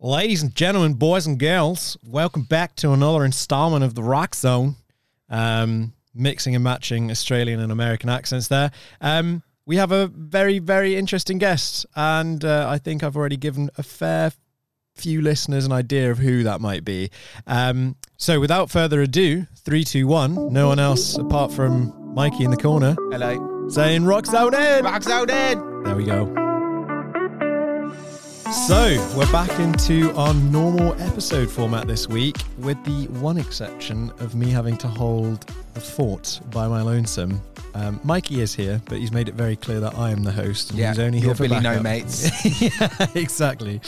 Ladies and gentlemen, boys and girls, welcome back to another installment of the Roxzone. Um, mixing and matching Australian and American accents there. Um, we have a very, very interesting guest, and uh, I think I've already given a fair few listeners an idea of who that might be. Um, so, without further ado, three, two, one. No one else apart from Mikey in the corner Hello. saying "Roxzone in." Roxzone in. There we go. So, we're back into our normal episode format this week, with the one exception of me having to hold the fort by my lonesome. Um, Mikey is here, but he's made it very clear that I am the host. And Yeah, he's only here for Billy No. Mates. yeah, exactly.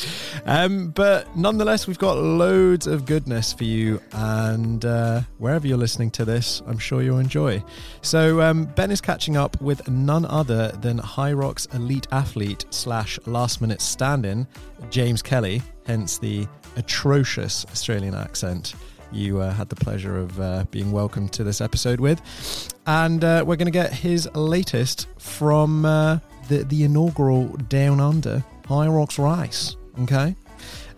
Um, but nonetheless, we've got loads of goodness for you, and uh, wherever you're listening to this, I'm sure you'll enjoy. So um, Ben is catching up with none other than Hyrox elite athlete slash last minute stand-in James Kelly, hence the atrocious Australian accent. You uh, had the pleasure of uh, being welcomed to this episode with, and uh, we're going to get his latest from uh, the the inaugural Down Under Hyrox Rice. Okay.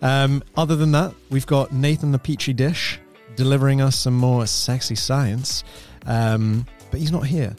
Um, other than that, we've got Nathan the Petri Dish delivering us some more sexy science, um, but he's not here.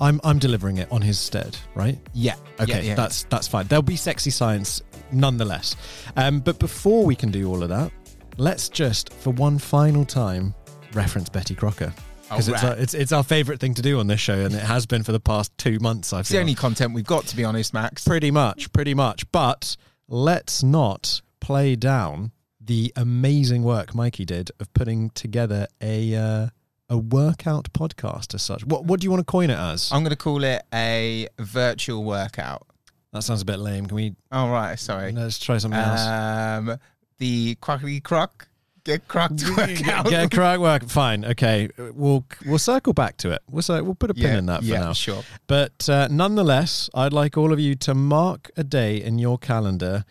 I'm I'm delivering it on his stead, right? yeah. Okay, Yeah, yeah. that's that's fine. There'll be sexy science nonetheless. Um, but before we can do all of that, let's just for one final time reference Betty Crocker because it's, our, it's it's our favorite thing to do on this show, and it has been for the past two months. I've It's the only content we've got, to be honest, Max. pretty much, pretty much. But let's not play down the amazing work Mikey did of putting together a uh, a workout podcast as such. What what do you want to coin it as? I'm going to call it a virtual workout. That sounds a bit lame. Can we Oh, right. Sorry. let's try something else? The crocky croc. Get crocked workout. Get a crack work. Fine. Okay. We'll we'll circle back to it. We'll we'll put a pin yeah, in that for yeah, now. sure. But uh, nonetheless, I'd like all of you to mark a day in your calendar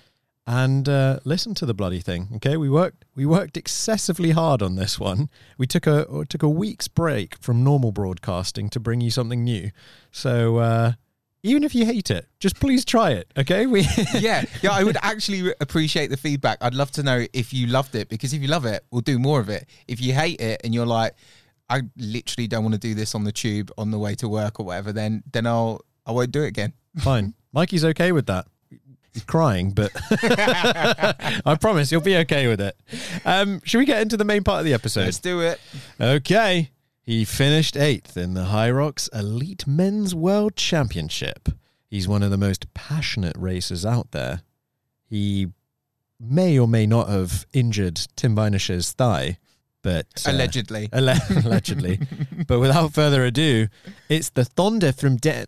and uh, listen to the bloody thing. Okay, we worked we worked excessively hard on this one. We took a took a week's break from normal broadcasting to bring you something new. So uh, even if you hate it, just please try it. Okay, we yeah, yeah. I would actually appreciate the feedback. I'd love to know if you loved it because if you love it, we'll do more of it. If you hate it and you're like, I literally don't want to do this on the tube on the way to work or whatever, then then I'll I won't do it again. fine. Mikey's okay with that. He's crying, but I promise you'll be okay with it. Um, should we get into the main part of the episode? Let's do it. Okay. He finished eighth in the Hyrox Elite Men's World Championship. He's one of the most passionate racers out there. He may or may not have injured Tim Wenisch's thigh, but uh, Allegedly. alle- allegedly. but without further ado, it's the Thunder from De-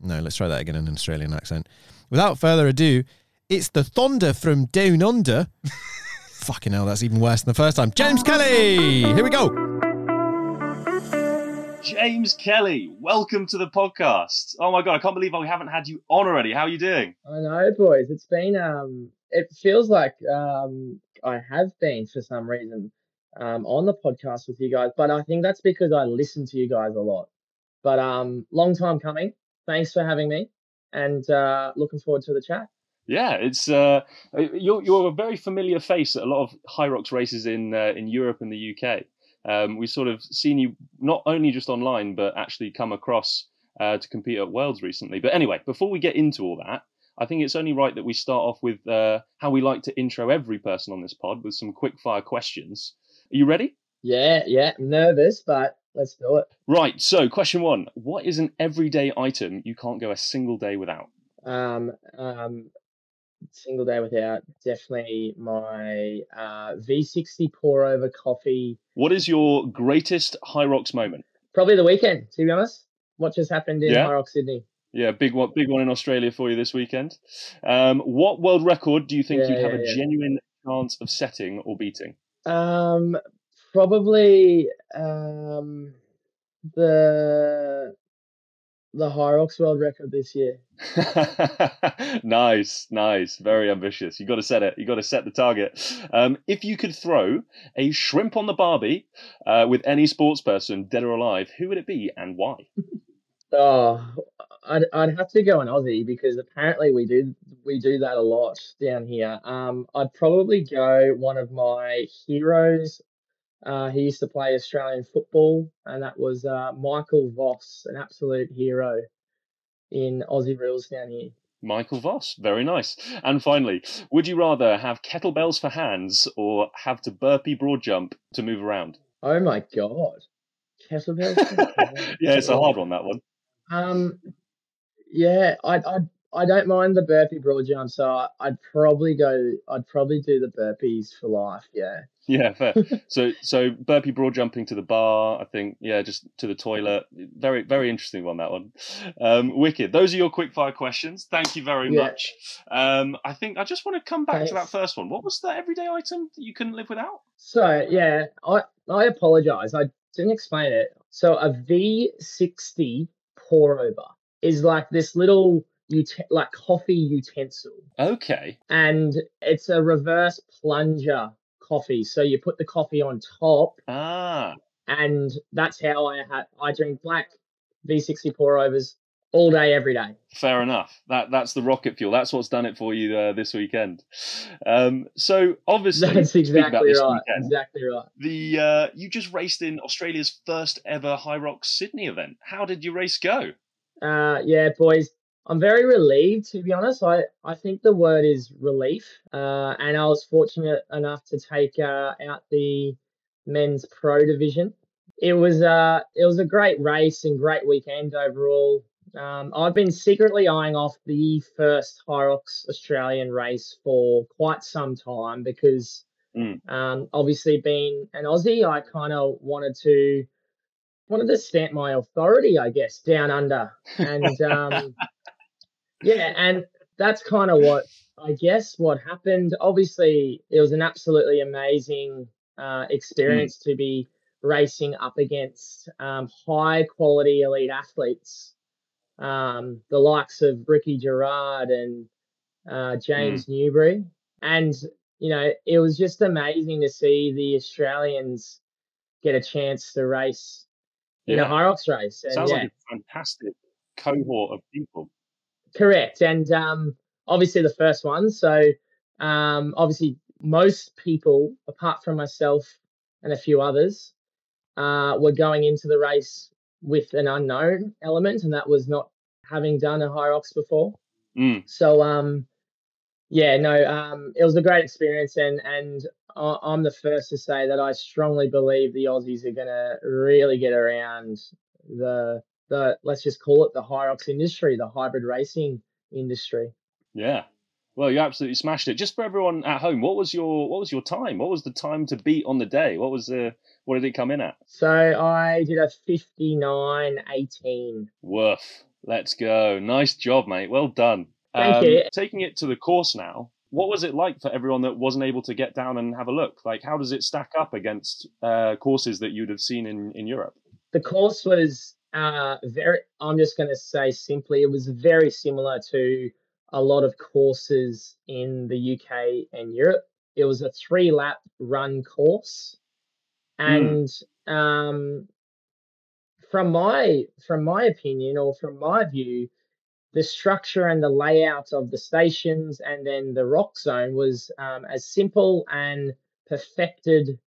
No, let's try that again in an Australian accent. Without further ado, it's the Thunder from Down Under. Fucking hell, that's even worse than the first time. James Kelly! Here we go. James Kelly, welcome to the podcast. Oh my god, I can't believe we haven't had you on already. How are you doing? I know, boys. It's been um, it feels like um, I have been for some reason um on the podcast with you guys, but I think that's because I listen to you guys a lot. But um, long time coming. Thanks for having me, and uh, looking forward to the chat. Yeah, it's uh, you're you're a very familiar face at a lot of Hyrox races in uh, in Europe and the UK. Um, we've sort of seen you not only just online, but actually come across uh, to compete at Worlds recently. But anyway, before we get into all that, I think it's only right that we start off with uh, how we like to intro every person on this pod with some quick fire questions. Are you ready? Yeah, yeah. I'm nervous, but let's do it. Right. So, question one: What is an everyday item you can't go a single day without? Um, um, single day without definitely my uh, V60 pour over coffee. What is your greatest Hyrox moment? Probably the weekend, to be honest. What just happened in Yeah? Hyrox, Sydney? Yeah, big one, big one in Australia for you this weekend. Um, what world record do you think Yeah, you'd have yeah, a genuine chance of setting or beating? Um, probably um the the Rocks world record this year. nice, nice, very ambitious. You got to set it. You got to set the target. Um, if you could throw a shrimp on the barbie uh, with any sports person, dead or alive, who would it be and why? Oh, I'd I'd have to go an Aussie because apparently we do we do that a lot down here. Um, I'd probably go one of my heroes. Uh, he used to play Australian football, and that was uh, Michael Voss, an absolute hero in Aussie rules down here. Michael Voss, very nice. And finally, would you rather have kettlebells for hands or have to burpee broad jump to move around? Oh my god, kettlebells. yeah, it's a hard one. That one. Um, yeah, I I I don't mind the burpee broad jump, so I, I'd probably go. I'd probably do the burpees for life. Yeah. Yeah, fair. so so burpee broad jumping to the bar, I think. Yeah, just to the toilet. Very very interesting one that one. Um, wicked. Those are your quick fire questions. Thank you very Yeah. much. Um, I think I just want to come back to that first one. What was the everyday item that you couldn't live without? So yeah, I I apologize. I didn't explain it. So a V60 pour over is like this little ut- like coffee utensil, Okay. and it's a reverse plunger coffee. So you put the coffee on top, Ah, and that's how I ha- I drink black V60 pour overs all day, every day. fair enough. That that's the rocket fuel. That's what's done it for you uh, this weekend. Um, so obviously, That's exactly right. weekend, Exactly right. the uh, you just raced in Australia's first ever Hyrox Sydney event. How did your race go? Uh, yeah, boys, I'm very relieved to be honest. I, I think the word is relief. Uh, and I was fortunate enough to take uh, out the men's pro division. It was uh, it was a great race and great weekend overall. Um, I've been secretly eyeing off the first Hyrox Australian race for quite some time because Mm. um, obviously being an Aussie, I kind of wanted to wanted to stamp my authority, I guess, down under. And um, yeah, and that's kind of what I guess what happened. Obviously, it was an absolutely amazing uh, experience to be racing up against um, high quality elite athletes, um, the likes of Ricky Garard and uh, James Newbury. And, you know, it was just amazing to see the Australians get a chance to race in a Yeah. Hyrox race. And, Sounds yeah, like a fantastic cohort of people. Correct. And um, obviously the first one. So um, obviously most people, apart from myself and a few others, uh, were going into the race with an unknown element, and that was not having done a Hyrox before. Mm. So um, yeah, no, um, it was a great experience, and and I'm the first to say that I strongly believe the Aussies are gonna really get around the the let's just call it the Hyrox industry, the hybrid racing industry. Yeah. Well, you absolutely smashed it. Just for everyone at home, what was your what was your time? What was the time to beat on the day? What was the what did it come in at? So I did a 59.18. Woof. Let's go. Nice job, mate. Well done. Um, Thank you. Taking it to the course now, what was it like for everyone that wasn't able to get down and have a look? Like, how does it stack up against uh, courses that you'd have seen in, in Europe? The course was uh, very, I'm just going to say simply, it was very similar to a lot of courses in the UK and Europe. It was a three lap run course. And um, from my from my opinion or from my view, the structure and the layout of the stations and then the Roxzone was um, as simple and perfected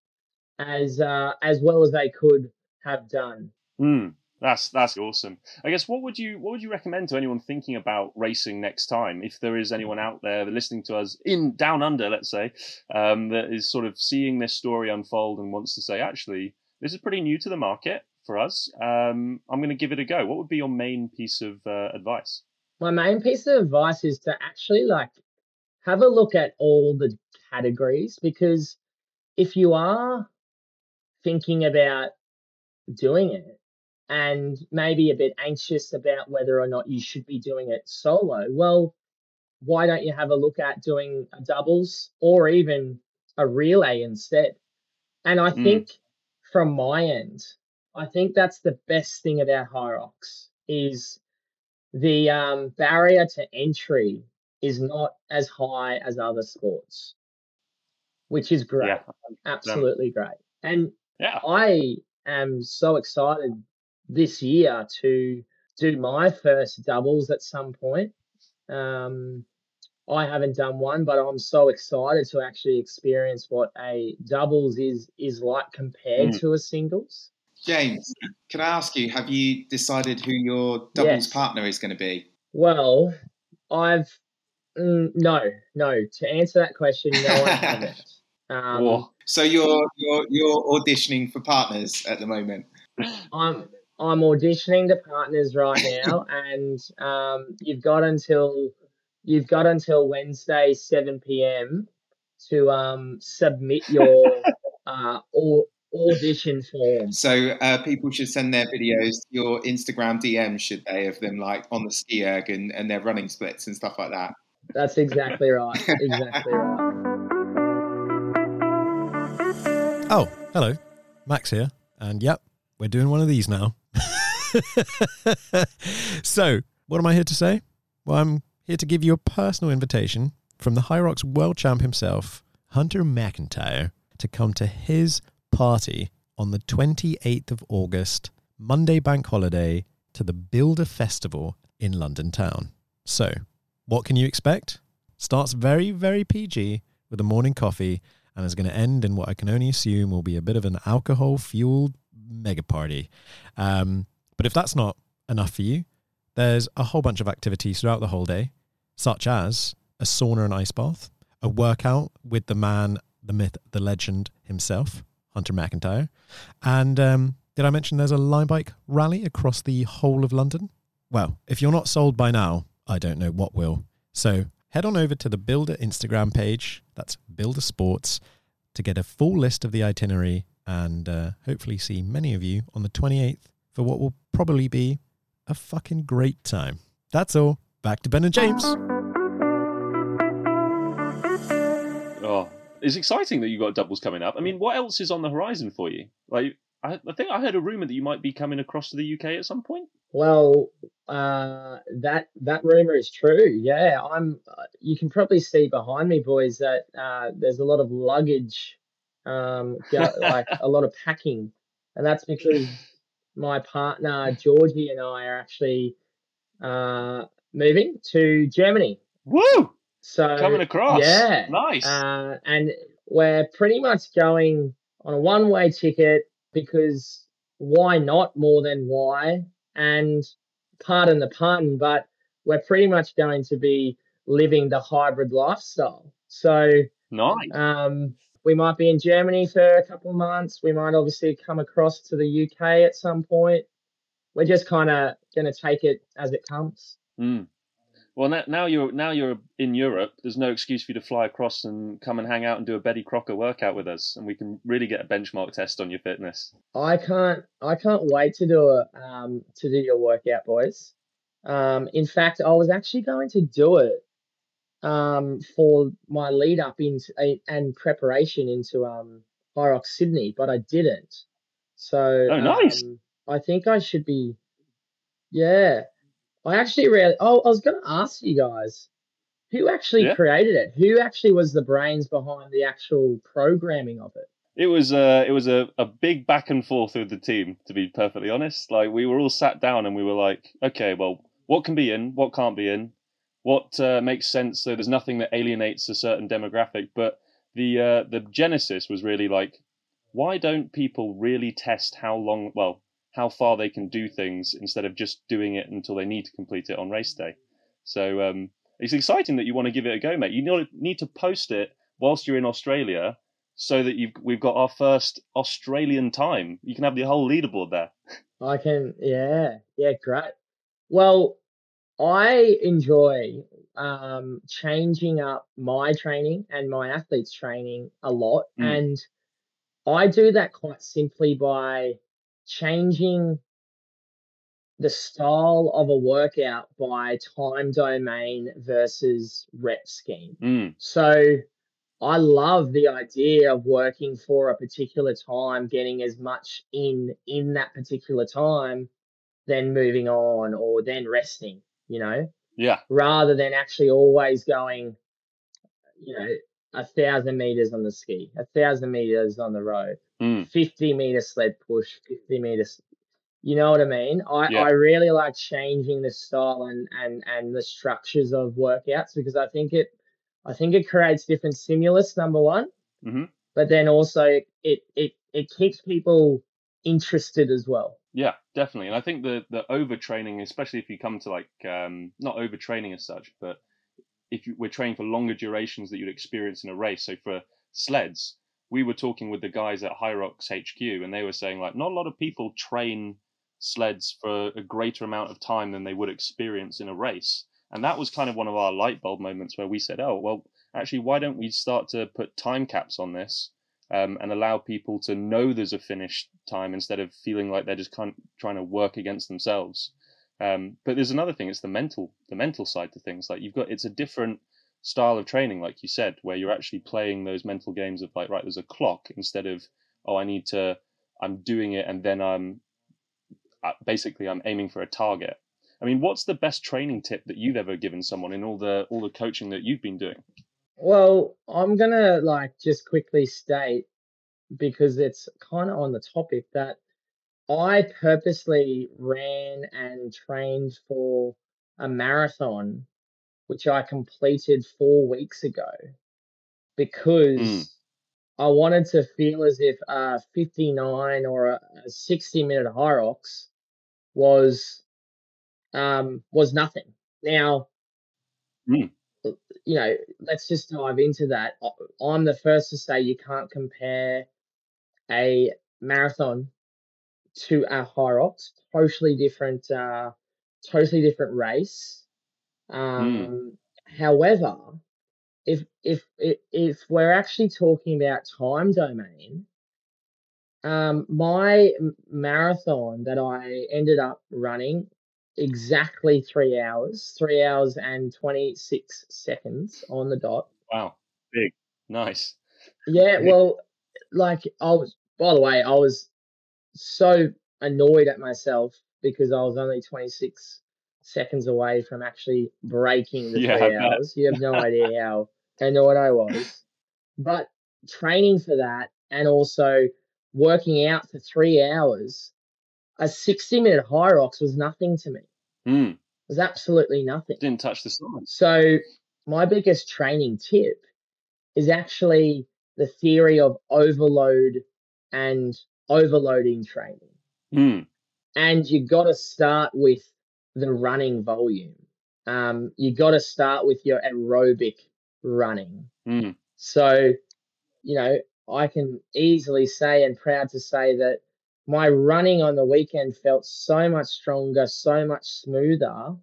as uh, as well as they could have done. Hmm. That's that's awesome. I guess what would you what would you recommend to anyone thinking about racing next time? If there is anyone out there listening to us in down under, let's say, um, that is sort of seeing this story unfold and wants to say, actually, this is pretty new to the market for us. Um, I'm going to give it a go. What would be your main piece of uh, advice? My main piece of advice is to actually like have a look at all the categories because if you are thinking about doing it and maybe a bit anxious about whether or not you should be doing it solo, well, why don't you have a look at doing a doubles or even a relay instead? And I Mm. think from my end, I think that's the best thing about Hyrox is the um, barrier to entry is not as high as other sports, which is great, Yeah, absolutely great. And yeah, I am so excited this year to do my first doubles at some point. Um, I haven't done one, but I'm so excited to actually experience what a doubles is is like compared Mm. to a singles. James, can I ask you, have you decided who your doubles Yes. partner is going to be? Well, I've mm, no, no. To answer that question, no, I haven't. Um, So you're you're you're auditioning for partners at the moment. I'm I'm auditioning to partners right now, and um, you've got until you've got until Wednesday seven p.m. to um, submit your uh, au- audition form. So uh, people should send their videos to your Instagram DM, should they, of them like on the ski erg and, and their running splits and stuff like that. That's exactly right. Exactly right. Oh, hello. Max here. And yep, we're doing one of these now. so, what am I here to say? Well, I'm here to give you a personal invitation from the Hyrox world champ himself, Hunter McIntyre, to come to his party on the 28th of August, Monday bank holiday, to the Builder Festival in London town. So, what can you expect? Starts very, very PG with a morning coffee and is going to end in what I can only assume will be a bit of an alcohol fueled mega party. Um, but if that's not enough for you, there's a whole bunch of activities throughout the whole day, such as a sauna and ice bath, a workout with the man, the myth, the legend himself, Hunter McIntyre. And um, did I mention there's a Lime bike rally across the whole of London? Well, if you're not sold by now, I don't know what will. So head on over to the Builder Instagram page, that's Builder Sports, to get a full list of the itinerary and uh, hopefully see many of you on the 28th for what will probably be a fucking great time. That's all. Back to Ben and James. Oh, it's exciting that you got doubles coming up. I mean, what else is on the horizon for you? Like, I, I think I heard a rumor that you might be coming across to the UK at some point. Well, uh, that that rumor is true. Yeah, I'm. Uh, you can probably see behind me, boys, that uh, there's a lot of luggage, um, go, like a lot of packing, and that's because my partner Georgie and I are actually uh, moving to Germany. Woo! So Coming across. yeah, Nice. uh, and we're pretty much going on a one-way ticket because why not more than why? And pardon the pun, but we're pretty much going to be living the hybrid lifestyle. So nice. um, we might be in Germany for a couple of months. We might obviously come across to the UK at some point. We're just kind of going to take it as it comes. Mm. Well, now, now you're now you're in Europe. There's no excuse for you to fly across and come and hang out and do a Betty Crocker workout with us, and we can really get a benchmark test on your fitness. I can't I can't wait to do it um to do your workout, boys. Um in fact I was actually going to do it um for my lead up into a, and preparation into um Rock Sydney, but I didn't. So Oh, nice. um, I think I should be yeah. I actually really oh I was gonna ask you guys who actually Yeah. created it? Who actually was the brains behind the actual programming of it? It was uh, it was a, a big back and forth with the team, to be perfectly honest. Like we were all sat down and we were like, okay, well, what can be in, what can't be in, what uh, makes sense. So there's nothing that alienates a certain demographic. But the uh, the genesis was really like, why don't people really test how long, well, how far they can do things instead of just doing it until they need to complete it on race day? So um, it's exciting that you want to give it a go, mate. You need to post it whilst you're in Australia so that you've we've got our first Australian time. You can have the whole leaderboard there. I can, yeah, yeah, great. Well, I enjoy um, changing up my training and my athletes' training a lot. Mm. And I do that quite simply by changing the style of a workout by time domain versus rep scheme. Mm, So I love the idea of working for a particular time, getting as much in in that particular time, then moving on or then resting, you know, yeah, rather than actually always going, you know, a thousand meters on the ski, a thousand meters on the road, mm, 50 meter sled push, 50 meters. You know what I mean? I, Yeah. I really like changing the style and, and, and the structures of workouts because I think it I think it creates different stimulus, number one. Mhm. But then also it, it, it keeps people interested as well. Yeah, definitely. And I think the the overtraining, especially if you come to like um, not overtraining as such, but if you, we're training for longer durations that you'd experience in a race. So for sleds, we were talking with the guys at Hyrox HQ, and they were saying like not a lot of people train sleds for a greater amount of time than they would experience in a race. And that was kind of one of our light bulb moments where we said, oh well, actually, why don't we start to put time caps on this? Um, and allow people to know there's a finish time instead of feeling like they're just kind of trying to work against themselves. Um, but there's another thing; it's the mental, the mental side to things. Like you've got, it's a different style of training, like you said, where you're actually playing those mental games of like, right, there's a clock instead of, oh, I need to, I'm doing it, and then I'm uh, basically I'm aiming for a target. I mean, what's the best training tip that you've ever given someone in all the all the coaching that you've been doing? Well, I'm gonna like just quickly state because it's kind of on the topic that I purposely ran and trained for a marathon, which I completed four weeks ago, because I wanted to feel as if a 59 or a, a 60 minute Hyrox was um was nothing. Now, Mm. You know, let's just dive into that. I'm the first to say you can't compare a marathon to a Hyrox. Totally different, uh, totally different race. Um, However, if if if if we're actually talking about time domain, um, my marathon that I ended up running exactly three hours, three hours and twenty six seconds on the dot. Wow, big, nice. Yeah, well, like I was, by the way, I was so annoyed at myself because I was only 26 seconds away from actually breaking the Yeah, three hours. You have no idea how annoyed I was. But training for that and also working out for three hours, a 60 minute Hyrox was nothing to me. Mm, was absolutely nothing. didn't touch the sun. So, my biggest training tip is actually the theory of overload and overloading training. Mm, And you got to start with the running volume. Um, you got to start with your aerobic running. mm, So, you know, I can easily say and proud to say that my running on the weekend felt so much stronger, so much smoother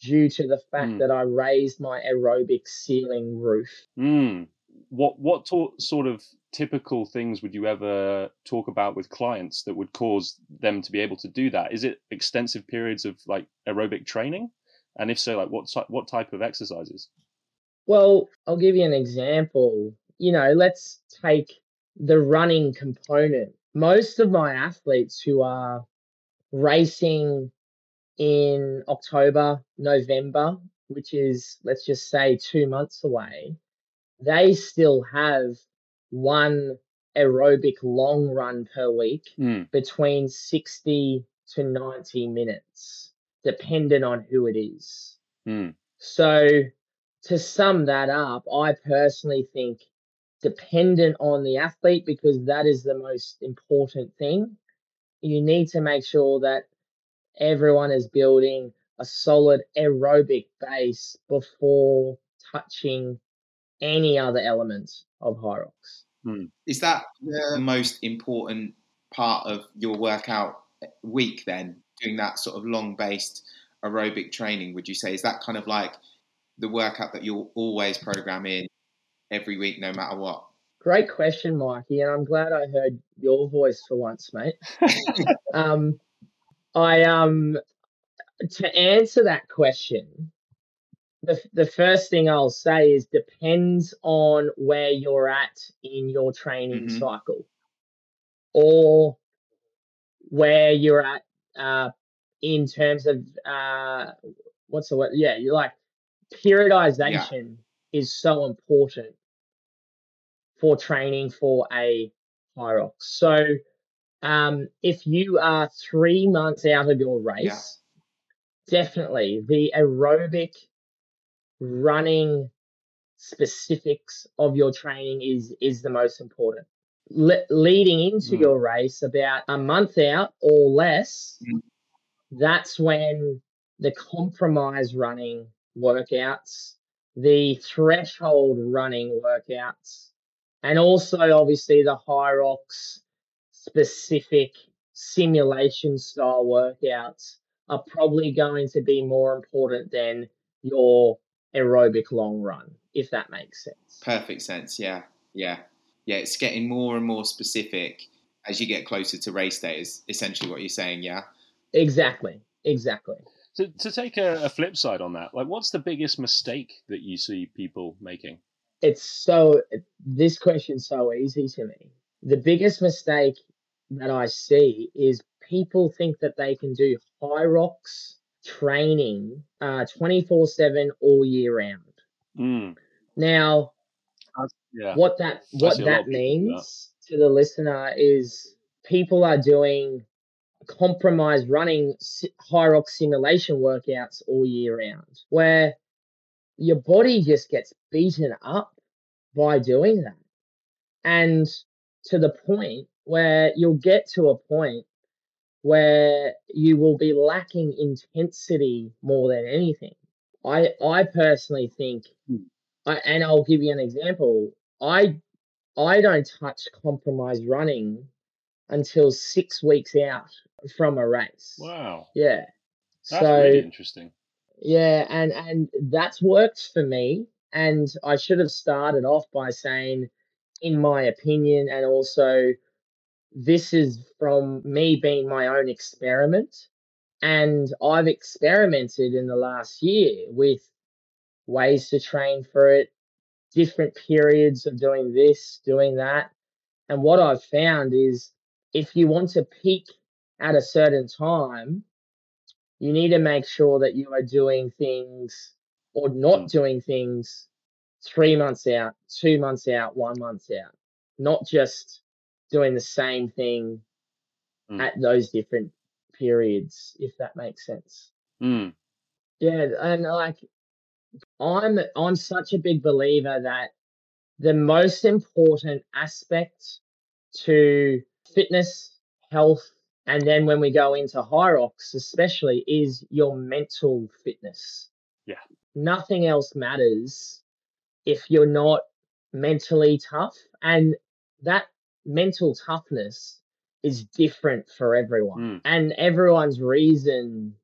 due to the fact Mm. that I raised my aerobic ceiling roof. mm. What what to- sort of typical things would you ever talk about with clients that would cause them to be able to do that? Is it extensive periods of like aerobic training? And if so, like what ty- what type of exercises? Well, I'll give you an example. You know, let's take the running component. Most of my athletes who are racing in October, November, which is, let's just say, two months away, they still have one aerobic long run per week Mm, between 60 to 90 minutes, dependent on who it is. mm, So, to sum that up, I personally think dependent on the athlete because that is the most important thing. You need to make sure that everyone is building a solid aerobic base before touching any other elements of Hyrox. Hmm. Is that the most important part of your workout week then? Doing that sort of long based aerobic training, would you say? Is that kind of like the workout that you'll always program in every week, no matter what? Great question, Mikey, and I'm glad I heard your voice for once, mate. um, I um to answer that question, the the first thing I'll say is depends on where you're at in your training Mhm. cycle, or where you're at uh, in terms of uh, what's the word? Yeah, you're like periodization is so important for training for a Hyrox. So Um, if you are three months out of your race, definitely the aerobic running specifics of your training is is the most important. Le- leading into Mm. your race, about a month out or less, Mm. that's when the compromise running workouts, the threshold running workouts, and also obviously the Hyrox specific simulation style workouts are probably going to be more important than your aerobic long run, if that makes sense. Perfect sense. Yeah, yeah, yeah. It's getting more and more specific as you get closer to race day. Is essentially what you're saying. Yeah. Exactly. Exactly. To, to take a, a flip side on that, like, what's the biggest mistake that you see people making? It's so, this question's so easy to me. The biggest mistake that I see is people think that they can do Hyrox training uh, 24 7 all year round. Mm. Now, Yeah. what that what see a lot that do that. means to the listener is people are doing compromise running Hyrox simulation workouts all year round where your body just gets beaten up by doing that and to the point where you'll get to a point where you will be lacking intensity more than anything i i personally think Hmm. I, and I'll give you an example. I I don't touch compromise running until six weeks out from a race. Wow. Yeah. That's so really interesting. yeah, and and that's worked for me. And I should have started off by saying, in my opinion, and also this is from me being my own experiment. And I've experimented in the last year with ways to train for it, different periods of doing this, doing that. And what I've found is if you want to peak at a certain time, you need to make sure that you are doing things or not Mm. doing things three months out, two months out, one month out, not just doing the same thing Mm. at those different periods, if that makes sense. Mm. Yeah, and like I'm I'm such a big believer that the most important aspect to fitness, health, and then when we go into Hyrox, especially, is your mental fitness. Yeah. Nothing else matters if you're not mentally tough. And that mental toughness is different for everyone. Mm. And everyone's reason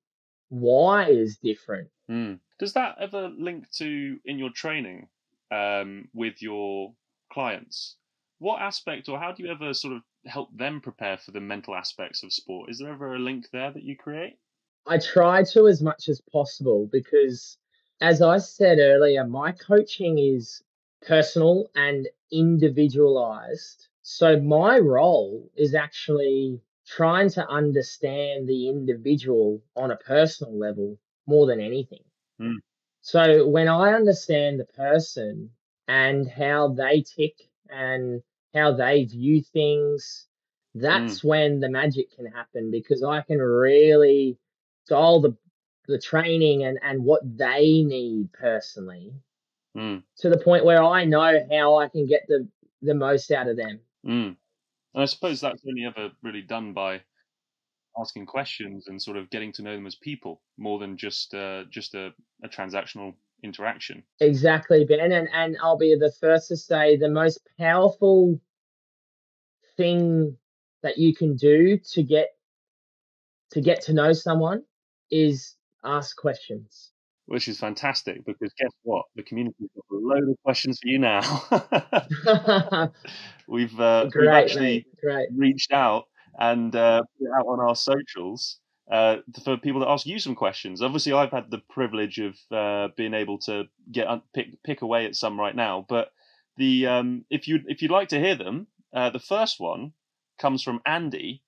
why is different. Mm. Does that ever link to in your training um, with your clients? What aspect, or how do you ever sort of help them prepare for the mental aspects of sport? Is there ever a link there that you create? I try to as much as possible because, as I said earlier, my coaching is personal and individualized. So, my role is actually trying to understand the individual on a personal level more than anything. Mm. So, when I understand the person and how they tick and how they view things, that's when the magic can happen because I can really dial the the training and, and what they need personally Mm. to the point where I know how I can get the, the most out of them. Mm. And I suppose that's only ever really done by asking questions and sort of getting to know them as people more than just uh, just a, a transactional interaction. Exactly, Ben. And, and I'll be the first to say the most powerful thing that you can do to get to get to know someone is ask questions. Which is fantastic because guess what? The community's got a load of questions for you now. we've uh, we've actually great. reached out and uh, put it out on our socials uh, for people to ask you some questions. Obviously, I've had the privilege of uh, being able to get un- pick pick away at some right now. But the um, if you if you'd like to hear them, uh, the first one comes from Andy,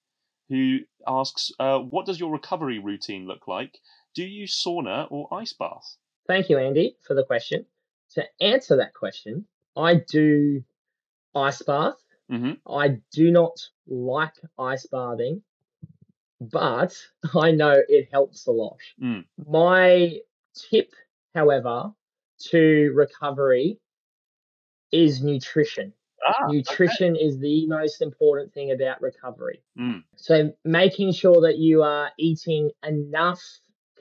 who asks, uh, "What does your recovery routine look like? Do you sauna or ice bath?" Thank you, Andy, for the question. To answer that question, I do ice bath hmm I do not like ice bathing, but I know it helps a lot. Mm. My tip, however, to recovery is nutrition. Ah, Nutrition is the most important thing about recovery. Mm. So making sure that you are eating enough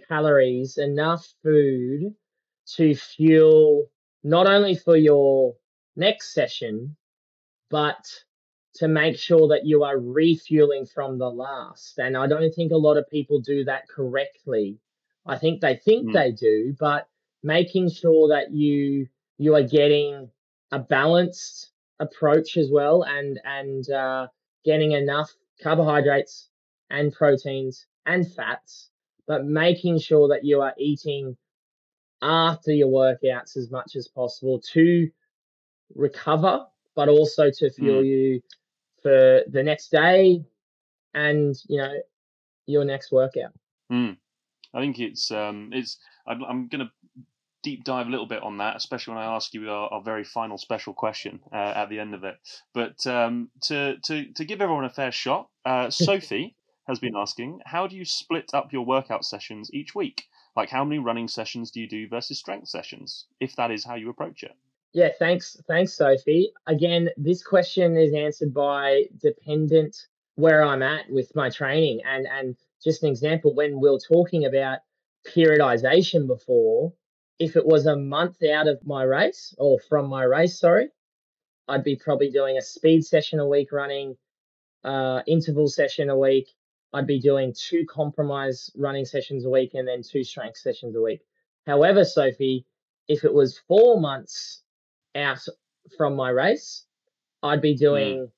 calories, enough food to fuel not only for your next session, but to make sure that you are refueling from the last. And I don't think a lot of people do that correctly. I think they think Mm. they do, but making sure that you you are getting a balanced approach as well and and uh, getting enough carbohydrates and proteins and fats, but making sure that you are eating after your workouts as much as possible to recover, but also to fuel you for the next day and you know your next workout. Mm. I think it's um, it's. I'm, I'm going to deep dive a little bit on that, especially when I ask you our, our very final special question uh, at the end of it. But um, to to to give everyone a fair shot, uh, Sophie has been asking, how do you split up your workout sessions each week? Like, how many running sessions do you do versus strength sessions, if that is how you approach it? Yeah, thanks, thanks, Sophie. Again, this question is answered by dependent where I'm at with my training, and and just an example when we are talking about periodization before, if it was a month out of my race or from my race, sorry, I'd be probably doing a speed session a week, running uh, interval session a week. I'd be doing two compromise running sessions a week and then two strength sessions a week. However, Sophie, if it was four months out from my race, I'd be doing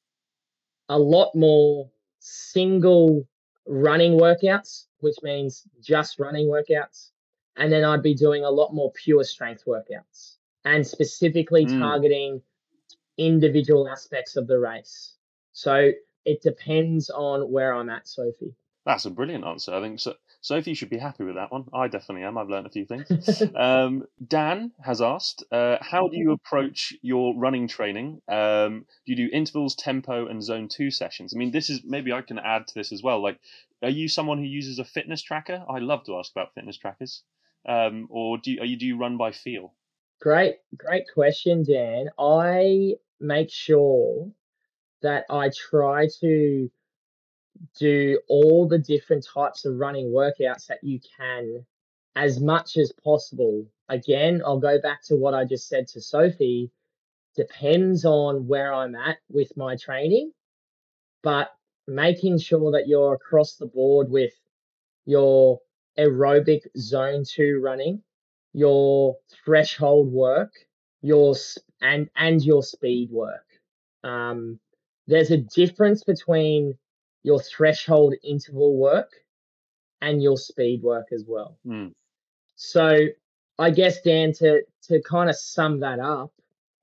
a lot more single running workouts, which means just running workouts. And then I'd be doing a lot more pure strength workouts and specifically Mm. targeting individual aspects of the race. So it depends on where I'm at, Sophie. That's a brilliant answer. I think so. Sophie should be happy with that one. I definitely am. I've learned a few things. Um, Dan has asked, uh, how do you approach your running training? Um, do you do intervals, tempo, and zone two sessions? I mean, this is maybe I can add to this as well. Like, are you someone who uses a fitness tracker? I love to ask about fitness trackers. Um, or do you, are you do you run by feel? Great, great question, Dan. I make sure that I try to do all the different types of running workouts that you can as much as possible. Again, I'll go back to what I just said to Sophie. Depends on where I'm at with my training, but making sure that you're across the board with your aerobic zone two running, your threshold work, your and and your speed work. Um, there's a difference between your threshold interval work and your speed work as well. Hmm. So I guess Dan to to kind of sum that up,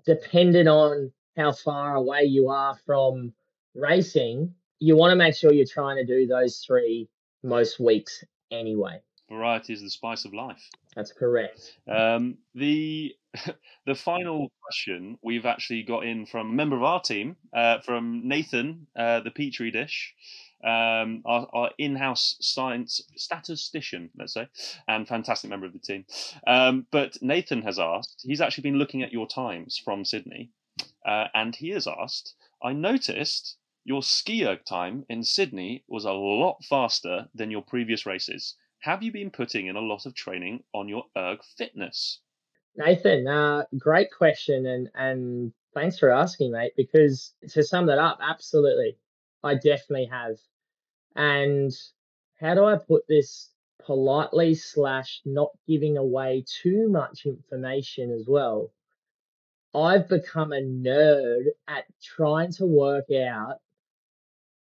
depending on how far away you are from racing, you want to make sure you're trying to do those three most weeks anyway. Variety is the spice of life. That's correct. Um, the the final question we've actually got in from a member of our team, uh, from Nathan, uh, the Petri dish, um, our, our in-house science statistician, let's say, and fantastic member of the team. Um, but Nathan has asked. He's actually been looking at your times from Sydney, uh, and he has asked. I noticed your ski erg time in Sydney was a lot faster than your previous races. Have you been putting in a lot of training on your erg fitness? Nathan, uh, great question, and and thanks for asking, mate. Because to sum that up, absolutely, I definitely have. And how do I put this politely slash not giving away too much information as well? I've become a nerd at trying to work out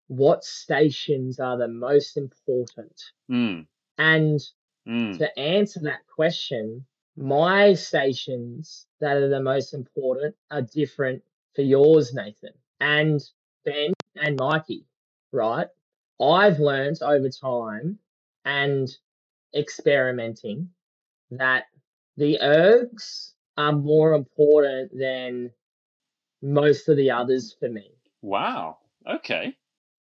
what stations are the most important. Mm, And mm, to answer that question, my stations that are the most important are different for yours, Nathan, and Ben and Mikey, right? I've learned over time and experimenting that the ergs are more important than most of the others for me. Wow. Okay.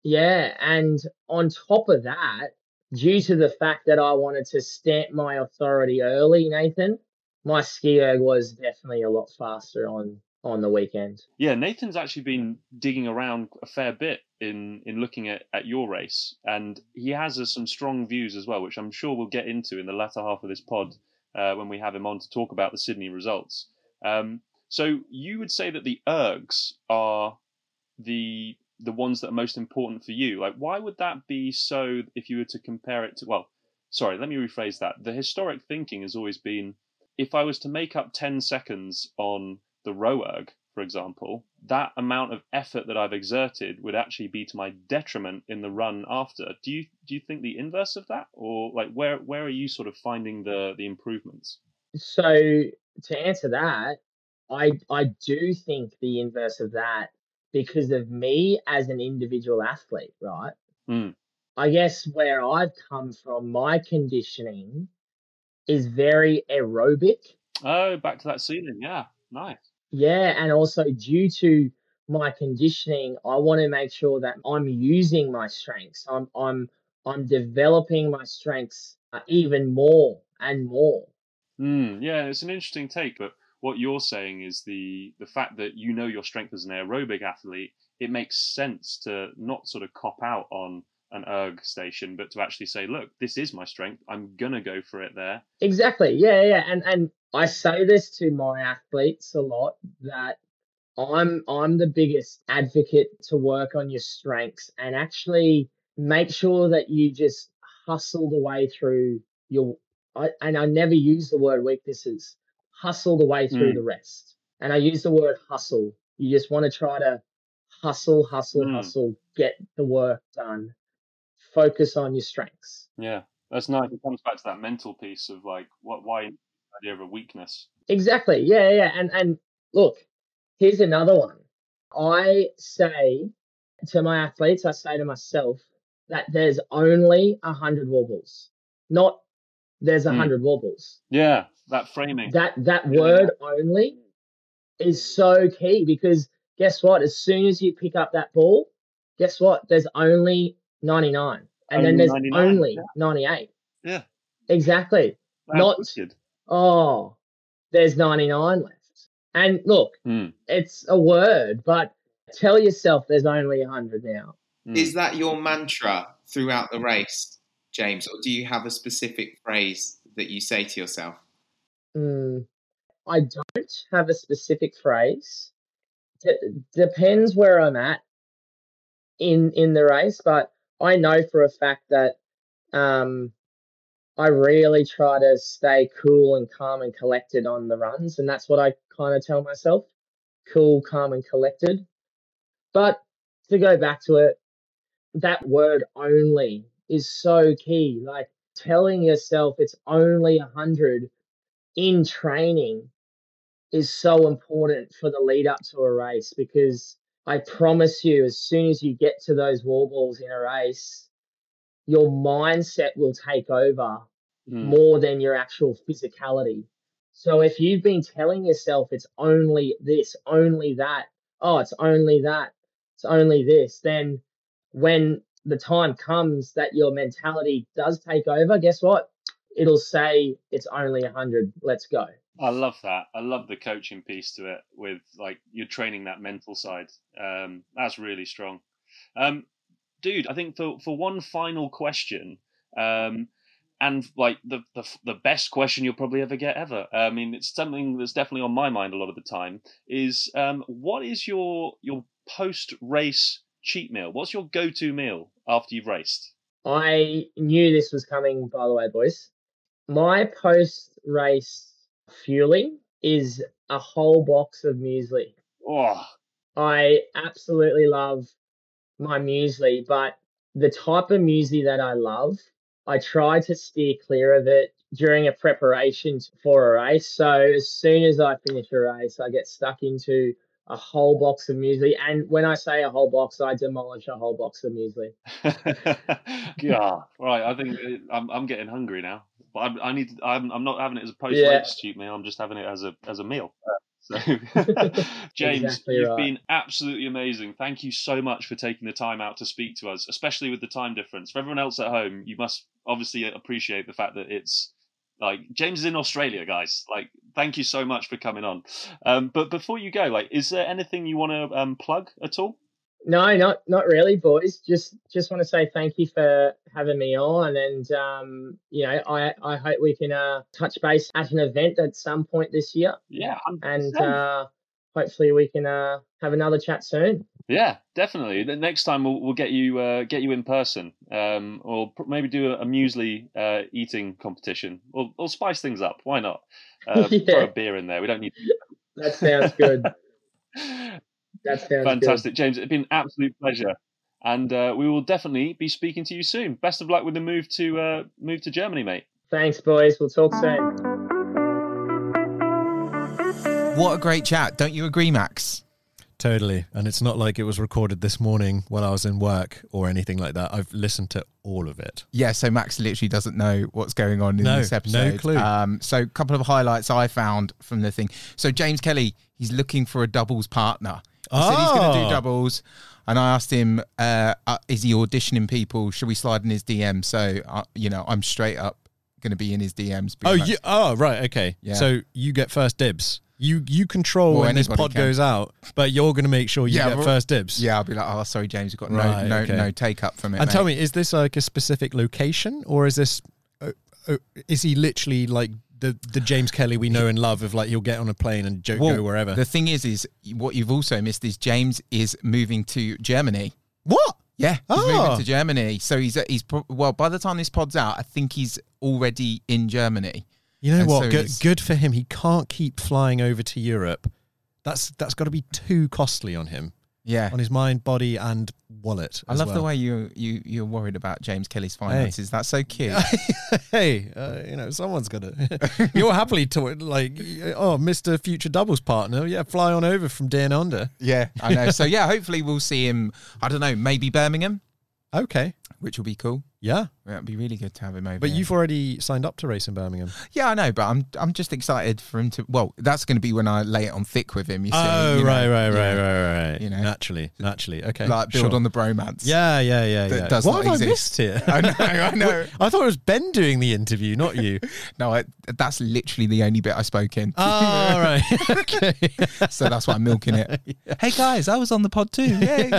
Yeah, and on top of that, due to the fact that I wanted to stamp my authority early, Nathan, my ski erg was definitely a lot faster on on the weekend. Yeah, Nathan's actually been digging around a fair bit in in looking at, at your race, and he has uh, some strong views as well, which I'm sure we'll get into in the latter half of this pod uh, when we have him on to talk about the Sydney results. Um, so you would say that the ergs are the the ones that are most important for you. Like, why would that be so? If you were to compare it to, well, sorry, let me rephrase that. The historic thinking has always been, if I was to make up ten seconds on the row erg, for example, that amount of effort that I've exerted would actually be to my detriment in the run after. Do you do you think the inverse of that, or like where where are you sort of finding the the improvements? So to answer that, I I do think the inverse of that because of me as an individual athlete, right? Mm. I guess where I've come from, my conditioning is very aerobic. Oh, back to that ceiling. Yeah, nice. Yeah, and also due to my conditioning, I want to make sure that I'm using my strengths. I'm I'm I'm developing my strengths uh, even more and more. Mm, yeah, it's an interesting take, but what you're saying is the the fact that you know your strength as an aerobic athlete, it makes sense to not sort of cop out on an erg station, but to actually say, look, this is my strength. I'm gonna go for it there. Exactly. Yeah, yeah. And and I say this to my athletes a lot that I'm I'm the biggest advocate to work on your strengths and actually make sure that you just hustle the way through your I, and I never use the word weaknesses. Hustle the way through Mm. the rest. And I use the word hustle. You just want to try to hustle, hustle, Mm. hustle, get the work done. Focus on your strengths. Yeah, that's nice. It comes back to that mental piece of like, what? Why the idea of a weakness? Exactly. Yeah, yeah. And and look, here's another one. I say to my athletes, I say to myself that there's only a hundred wobbles, not there's a Hmm. hundred wobbles. Yeah, that framing. That that Yeah. word only is so key because guess what? As soon as you pick up that ball, guess what? There's only 99, and Only then there's 99, only yeah. 98. Yeah. Exactly. That's not- wicked. Oh, there's 99 left. And look, Mm, it's a word, but tell yourself there's only a hundred now. mm. Is that your mantra throughout the race, James, or do you have a specific phrase that you say to yourself? Mm, I don't have a specific phrase. D- depends where I'm at in in the race, but I know for a fact that um, I really try to stay cool and calm and collected on the runs, and that's what I kind of tell myself: cool, calm, and collected. But to go back to it, that word only is so key. Like telling yourself it's only a hundred in training is so important for the lead up to a race because I promise you, as soon as you get to those wall balls in a race, your mindset will take over Mm. more than your actual physicality. So if you've been telling yourself it's only this, only that, oh, it's only that, it's only this, then when the time comes that your mentality does take over, guess what? It'll say it's only 100, let's go. I love that. I love the coaching piece to it with like you're training that mental side. Um, that's really strong. Um, dude, I think for, for one final question, um, and like the, the the best question you'll probably ever get ever. I mean, it's something that's definitely on my mind a lot of the time. Is um, what is your your post race cheat meal? What's your go to meal after you've raced? I knew this was coming, by the way, boys. My post race fueling is a whole box of muesli. Oh, I absolutely love my muesli, but the type of muesli that I love, I try to steer clear of it during a preparation for a race. So as soon as I finish a race, I get stuck into a whole box of muesli. And when I say a whole box, I demolish a whole box of muesli. yeah, right. I think it, I'm I'm getting hungry now. But I, I need. To, I'm I'm not having it as a post Yeah. race cheat meal. I'm just having it as a as a meal. So, James, Exactly you've right. been absolutely amazing. Thank you so much for taking the time out to speak to us, especially with the time difference. For everyone else at home, you must obviously appreciate the fact that it's like James is in Australia, guys. Like, thank you so much for coming on. Um, but before you go, like, is there anything you want to um, plug at all? No, not not really, boys. Just just want to say thank you for having me on, and um, you know, I I hope we can uh touch base at an event at some point this year, Yeah, 100%. and uh, hopefully we can uh have another chat soon. Yeah, definitely. The next time we'll, we'll get you uh, get you in person, um, or pr- maybe do a, a muesli uh, eating competition, or, or spice things up. Why not? Uh, Yeah. Throw a beer in there. We don't need. That sounds good. That sounds Fantastic, James. It's been an absolute pleasure, and uh, we will definitely be speaking to you soon. Best of luck with the move to uh, move to Germany, mate. Thanks, boys. We'll talk soon. What a great chat. Don't you agree, Max? Totally. And it's not like it was recorded this morning while I was in work or anything like that. I've listened to all of it. Yeah, so Max literally doesn't know what's going on in No, this no episode. clue. Um, so a couple of highlights I found from the thing. So James Kelly, he's looking for a doubles partner. He said he's going to do Oh. doubles, and I asked him, uh, uh, "Is he auditioning people? Should we slide in his DM?" So uh, you know, I'm straight up going to be in his DMs. Oh, you, oh, right. Okay. Yeah. So you get first dibs. You you control Well, when this anybody pod can. goes out, but you're going to make sure you Yeah, get first dibs. Yeah, I'll be like, "Oh, sorry, James, we've got Right, no no okay. no take up from it." And tell mate." me, is this like a specific location, or is this, uh, uh, is he literally like the the James Kelly we know and love of like he'll get on a plane and jo- Well, go wherever? The thing is, is what you've also missed is James is moving to Germany. what? Yeah, he's Oh. moving to Germany. So he's he's pro- well. By the time this pod's out, I think he's already in Germany. You know And what? so good, good for him. He can't keep flying over to Europe. That's that's got to be too costly on him, Yeah, on his mind, body, and wallet. I love the way you you you're worried about James Kelly's finances. That's so cute. hey, uh, you know, someone's got to. You're happily to like, oh, Mister Future Doubles partner, yeah, fly on over from down under. yeah, I know. So yeah, hopefully we'll see him. I don't know, maybe Birmingham, Okay, which will be cool. yeah, Yeah, It'd be really good to have him over. but here. you've already signed up to race in Birmingham. yeah, I know, but I'm I'm just excited for him to. Well, that's going to be when I lay it on thick with him. You see? Oh, you know? right, right, Yeah. right, right, right. You know. naturally, naturally. Okay, Like build sure. on the bromance. Yeah, yeah, yeah, that yeah. does what not have exist. I missed here? I know, I know. I thought it was Ben doing the interview, not you. No, I, that's literally the only bit I spoke in. oh, all right. okay. so that's why I'm milking it. Hey guys, I was on the pod too. Yay.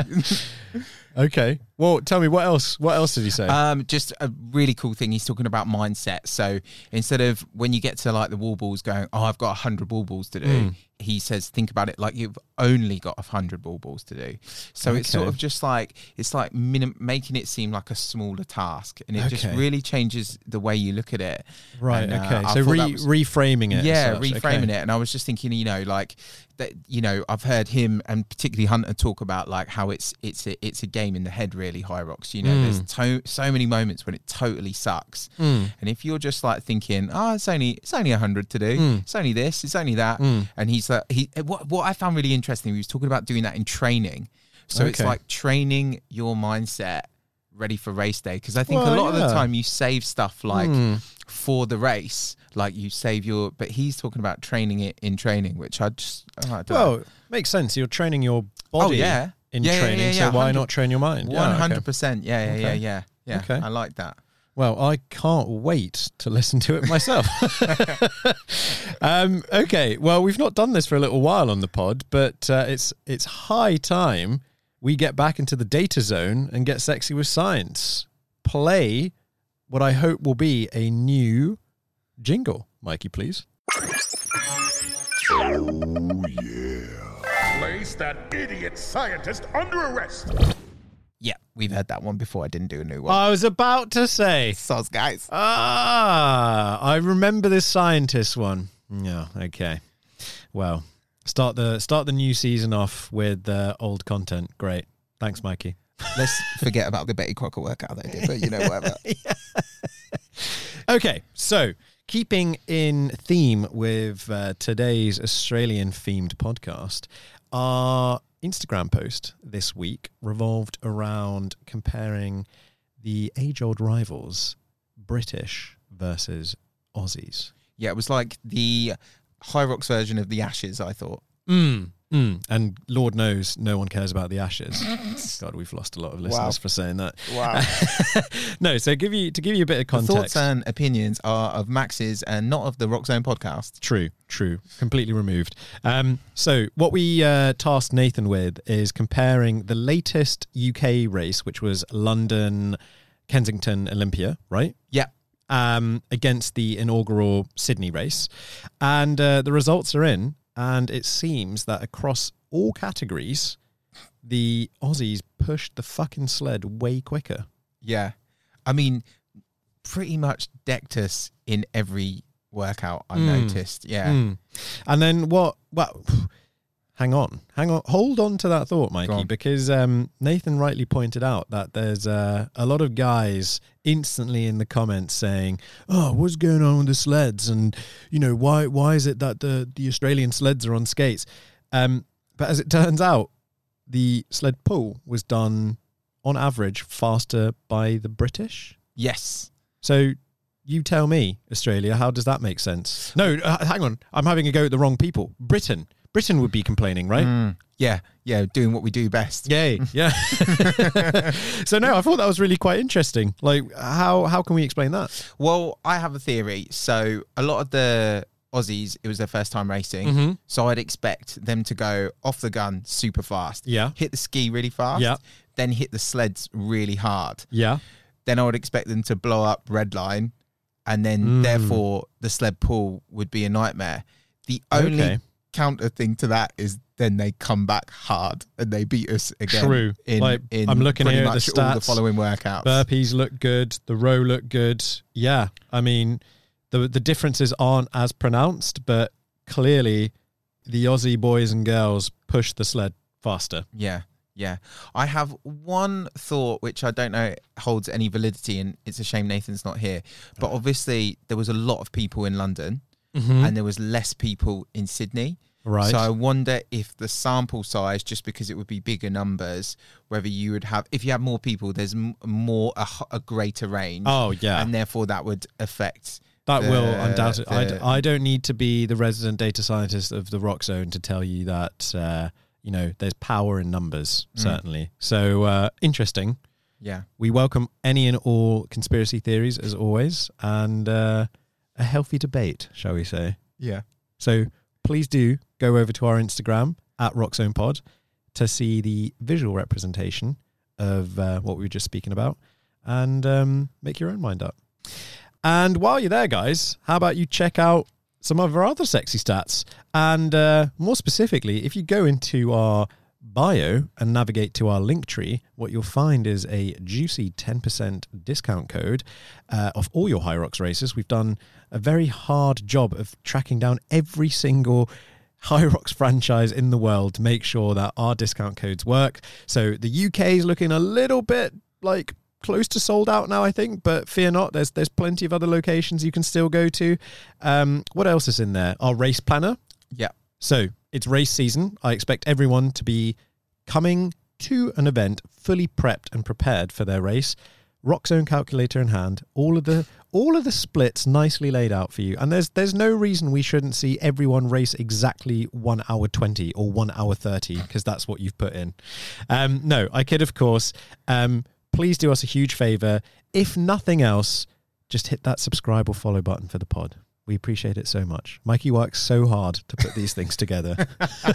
Okay. Well, tell me what else? What else did he say? Um, just a really cool thing. He's talking about mindset. So instead of when you get to like the wall balls going, oh, I've got a hundred wall balls to do. Hmm. He says, think about it like you've only got a hundred wall balls to do. So it's sort of just like it's like minim- making it seem like a smaller task, and it just really changes the way you look at it. right. and, uh, okay. I So re- was- reframing it. yeah reframing Okay. it and i was just thinking you know like that you know i've heard him and particularly hunter talk about like how it's it's a, it's a game in the head really Hyrox you know Mm. there's to- so many moments when it totally sucks Mm. and if you're just like thinking oh it's only it's only 100 to do Mm. it's only this it's only that Mm. and he's like he what, what i found really interesting he was talking about doing that in training so it's like training your mindset ready for race day because i think Well, a lot of the time you save stuff like Mm. for the race like you save your but he's talking about training it in training which i just oh, I don't know. Well, makes sense. You're training your body oh body yeah in Yeah, yeah, training, yeah, so why not train your mind? 100% yeah yeah yeah Okay. yeah yeah Okay. i like that Well, I can't wait to listen to it myself. um, okay, well, we've not done this for a little while on the pod, but uh, it's it's high time we get back into the data zone and get sexy with science. Play what I hope will be a new jingle, Mikey, please. Place that idiot scientist under arrest. yeah we've heard that one before i didn't do a new one I was about to say. Soz guys Ah, I remember this scientist one. Yeah, okay. Well, start the start the new season off with uh, old content. Great. Thanks, Mikey. let's forget about the betty crocker workout they did but you know whatever Okay, so keeping in theme with uh, today's Australian themed podcast, our Instagram post this week revolved around comparing the age old rivals, British versus Aussies. yeah it was like the Hyrox version of the Ashes. I thought. Mm, mm. And Lord knows no one cares about the ashes. God, we've lost a lot of listeners Wow. for saying that. Wow. no, so give you to give you a bit of The thoughts and opinions are of Max's and not of the Roxzone podcast. True, true. Completely removed. Um, so, what we uh, tasked Nathan with is comparing the latest UK race, which was London Kensington Olympia, right? Yeah. Um, against the inaugural Sydney race. And uh, the results are in, and it seems that across all categories, the Aussies pushed the fucking sled way quicker. Yeah. I mean, pretty much decked us in every workout I Mm. noticed. Yeah. Mm. And then what? Well, hang on, hang on, hold on to that thought, Mikey, because um, Nathan rightly pointed out that there's uh, a lot of guys instantly in the comments saying, "Oh, what's going on with the sleds?" and you know, why why is it that the the Australian sleds are on skates? Um, but as it turns out, the sled pull was done on average faster by the British. Yes. So you tell me, Australia, how does that make sense? No, uh, hang on. I'm having a go at the wrong people. Britain. Britain would be complaining, right? Mm. Yeah. Yeah. Doing what we do best. Yay. Yeah. so no, I thought that was really quite interesting. Like how how can we explain that? Well, I have a theory. So a lot of the Aussies, it was their first time racing. Mhm. So I'd expect them to go off the gun super fast. Yeah. Hit the ski really fast. Yeah. Then hit the sleds really hard. Yeah. Then I would expect them to blow up red line. And then Mm. therefore the sled pull would be a nightmare. The only Okay. Counter thing to that is then they come back hard and they beat us again. True. In, Like, in I'm looking here at the all the following workouts. Burpees look good. The row look good. Yeah. I mean, the the differences aren't as pronounced, but clearly the Aussie boys and girls push the sled faster. Yeah, yeah. I have one thought which I don't know holds any validity, and it's a shame Nathan's not here. But obviously, there was a lot of people in London, and there was less people in Sydney. Right. So I wonder if the sample size, just because it would be bigger numbers, whether you would have, if you have more people, there's more a greater range. Oh yeah. and therefore that would affect. That will undoubtedly. The- I don't need to be the resident data scientist of the Roxzone to tell you that uh, you know there's power in numbers. Mm. Certainly. So uh, interesting. Yeah, We welcome any and all conspiracy theories as always, and uh, a healthy debate, shall we say? yeah. So please do go over to our Instagram at RoxzonePod to see the visual representation of uh, what we were just speaking about, and um, make your own mind up. And while you're there, guys, how about you check out some of our other sexy stats? And uh, more specifically, if you go into our bio and navigate to our link tree, what you'll find is a juicy 10% discount code uh, of all your Rocks races. We've done a very hard job of tracking down every single Rocks franchise in the world to make sure that our discount codes work. So the UK is looking a little bit like close to sold out now, I think, but fear not. There's there's plenty of other locations you can still go to. Um, what else is in there? Our race planner. Yeah. So it's race season. I expect everyone to be coming to an event fully prepped and prepared for their race. Roxzone calculator in hand, all of the all of the splits nicely laid out for you. And there's there's no reason we shouldn't see everyone race exactly one hour twenty or one hour thirty because that's what you've put in. Um, no, I kid, of course. Um, please do us a huge favor. If nothing else, just hit that subscribe or follow button for the pod. We appreciate it so much. Mikey works so hard to put these things together.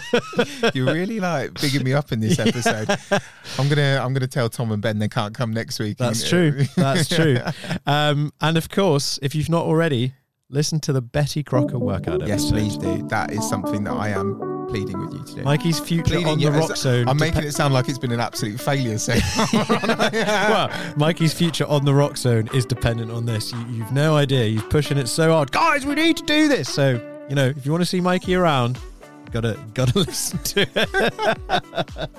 You're really like bigging me up in this episode. I'm gonna I'm gonna tell Tom and Ben they can't come next week. That's true. That's true. Um, and of course, if you've not already, listen to the Betty Crocker workout Yes, please do. That is something that I am pleading with you to do. Mikey's future Pleading, on the Roxzone. I'm making it sound like it's been an absolute failure. So well, Mikey's future on the Roxzone is dependent on this. You, you've no idea. He's pushing it so hard, guys. We need to do this. So you know, if you want to see Mikey around, gotta gotta listen to it.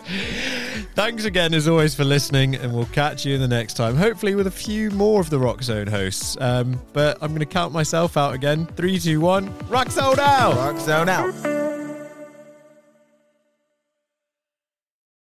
Thanks again, as always, for listening, and we'll catch you in the next time. Hopefully, with a few more of the Roxzone hosts. Um, but I'm going to count myself out again. Three, two, one. Rock Zone out. Roxzone out.